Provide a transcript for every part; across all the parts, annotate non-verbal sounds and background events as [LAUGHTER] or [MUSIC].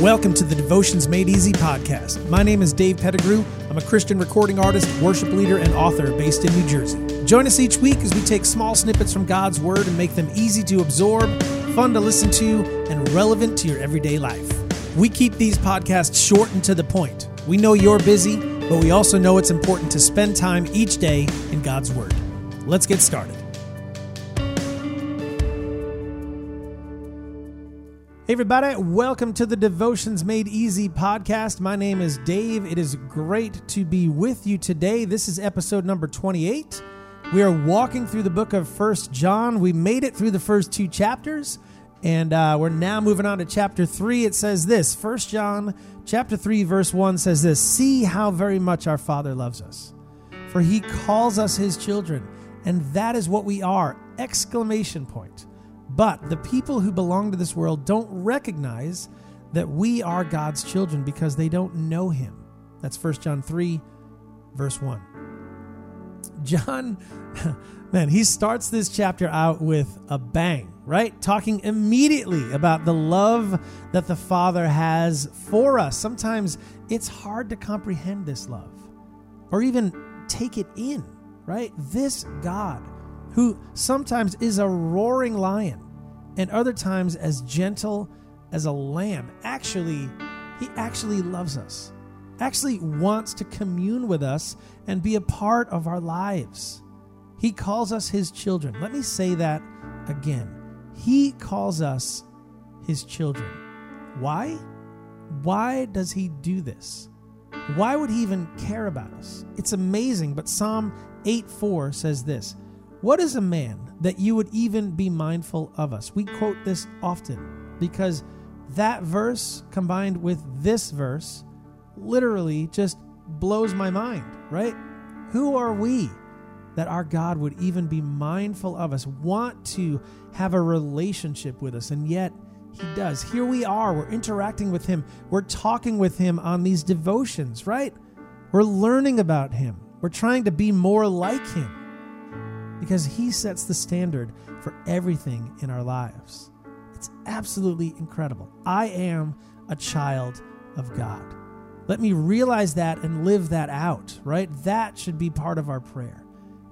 Welcome to the Devotions Made Easy podcast. My name is Dave Pettigrew. I'm a Christian recording artist, worship leader, and author based in New Jersey. Join us each week as we take small snippets from God's Word and make them easy to absorb, fun to listen to, and relevant to your everyday life. We keep these podcasts short and to the point. We know you're busy, but we also know it's important to spend time each day in God's Word. Let's get started. Hey, everybody, welcome to the Devotions Made Easy podcast. My name is Dave. It is great to be with you today. This is episode number 28. We are walking through the book of First John. We made it through the first two chapters, and uh, we're now moving on to chapter 3. It says this First John chapter 3, verse 1 says this See how very much our Father loves us, for he calls us his children, and that is what we are! Exclamation point. But the people who belong to this world don't recognize that we are God's children because they don't know him. That's 1 John 3, verse 1. John, [LAUGHS] man, he starts this chapter out with a bang, right? Talking immediately about the love that the Father has for us. Sometimes it's hard to comprehend this love or even take it in, right? This God who sometimes is a roaring lion and other times as gentle as a lamb. Actually, he actually loves us, actually wants to commune with us and be a part of our lives. He calls us his children. Let me say that again. He calls us his children. Why? Why does he do this? Why would he even care about us? It's amazing, but Psalm 8 4 says this What is a man that you would even be mindful of us. We quote this often because that verse combined with this verse literally just blows my mind, right? Who are we that our God would even be mindful of us, want to have a relationship with us, and yet he does. Here we are, we're interacting with him, we're talking with him on these devotions, right? We're learning about him, we're trying to be more like him because He sets the standard for everything in our lives. It's absolutely incredible. I am a child of God. Let me realize that and live that out, right? That should be part of our prayer.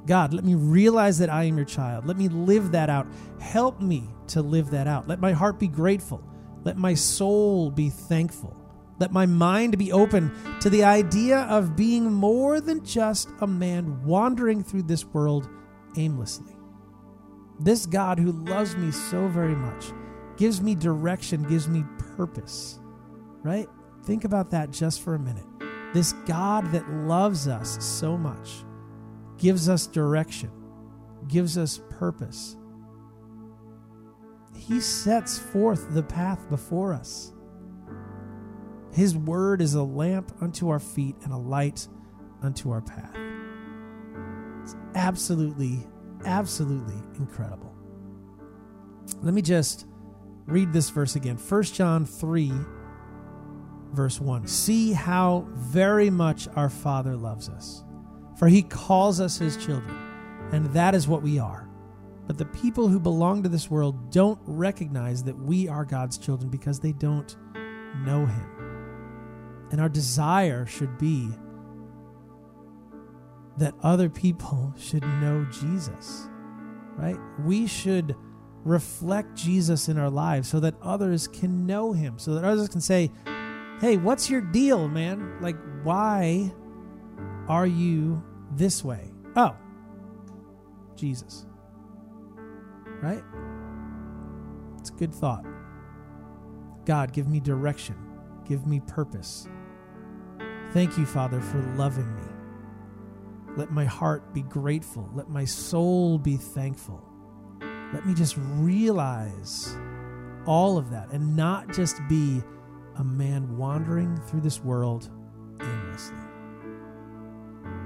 God, let me realize that I am your child. Let me live that out. Help me to live that out. Let my heart be grateful. Let my soul be thankful. Let my mind be open to the idea of being more than just a man wandering through this world aimlessly. This God who loves me so very much gives me direction, gives me purpose, right? Think about that just for a minute. This God that loves us so much gives us direction, gives us purpose. He sets forth the path before us. His word is a lamp unto our feet and a light unto our path. Absolutely, absolutely incredible. Let me just read this verse again. 1 John 3, verse 1. See how very much our Father loves us, for he calls us his children, and that is what we are. But the people who belong to this world don't recognize that we are God's children because they don't know him. And our desire should be that other people should know Jesus, right? We should reflect Jesus in our lives so that others can know him, so that others can say, Hey, what's your deal, man? Like, why are you this way? Oh, Jesus. Right? It's a good thought. God, give me direction, give me purpose. Thank you, Father, for loving me. Let my heart be grateful. Let my soul be thankful. Let me just realize all of that and not just be a man wandering through this world aimlessly.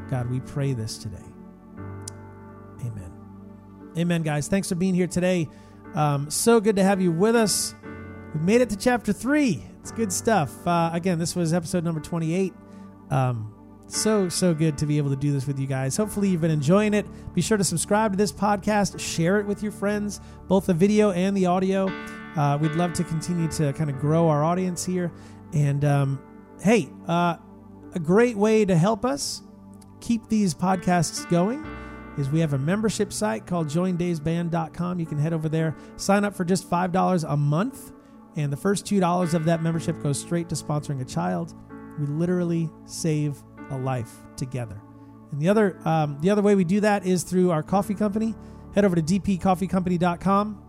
God, we pray this today. Amen. Amen, guys. Thanks for being here today. Um, so good to have you with us. We made it to chapter three. It's good stuff. Uh, again, this was episode number 28. Um, so, so good to be able to do this with you guys. Hopefully, you've been enjoying it. Be sure to subscribe to this podcast, share it with your friends, both the video and the audio. Uh, we'd love to continue to kind of grow our audience here. And um, hey, uh, a great way to help us keep these podcasts going is we have a membership site called joindavesband.com. You can head over there, sign up for just $5 a month, and the first $2 of that membership goes straight to sponsoring a child. We literally save a life together. And the other um, the other way we do that is through our coffee company. Head over to dpcoffeecompany.com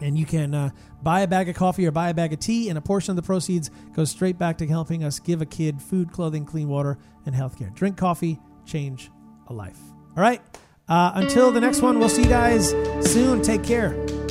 and you can uh, buy a bag of coffee or buy a bag of tea, and a portion of the proceeds goes straight back to helping us give a kid food, clothing, clean water, and healthcare. Drink coffee, change a life. All right. Uh, until the next one, we'll see you guys soon. Take care.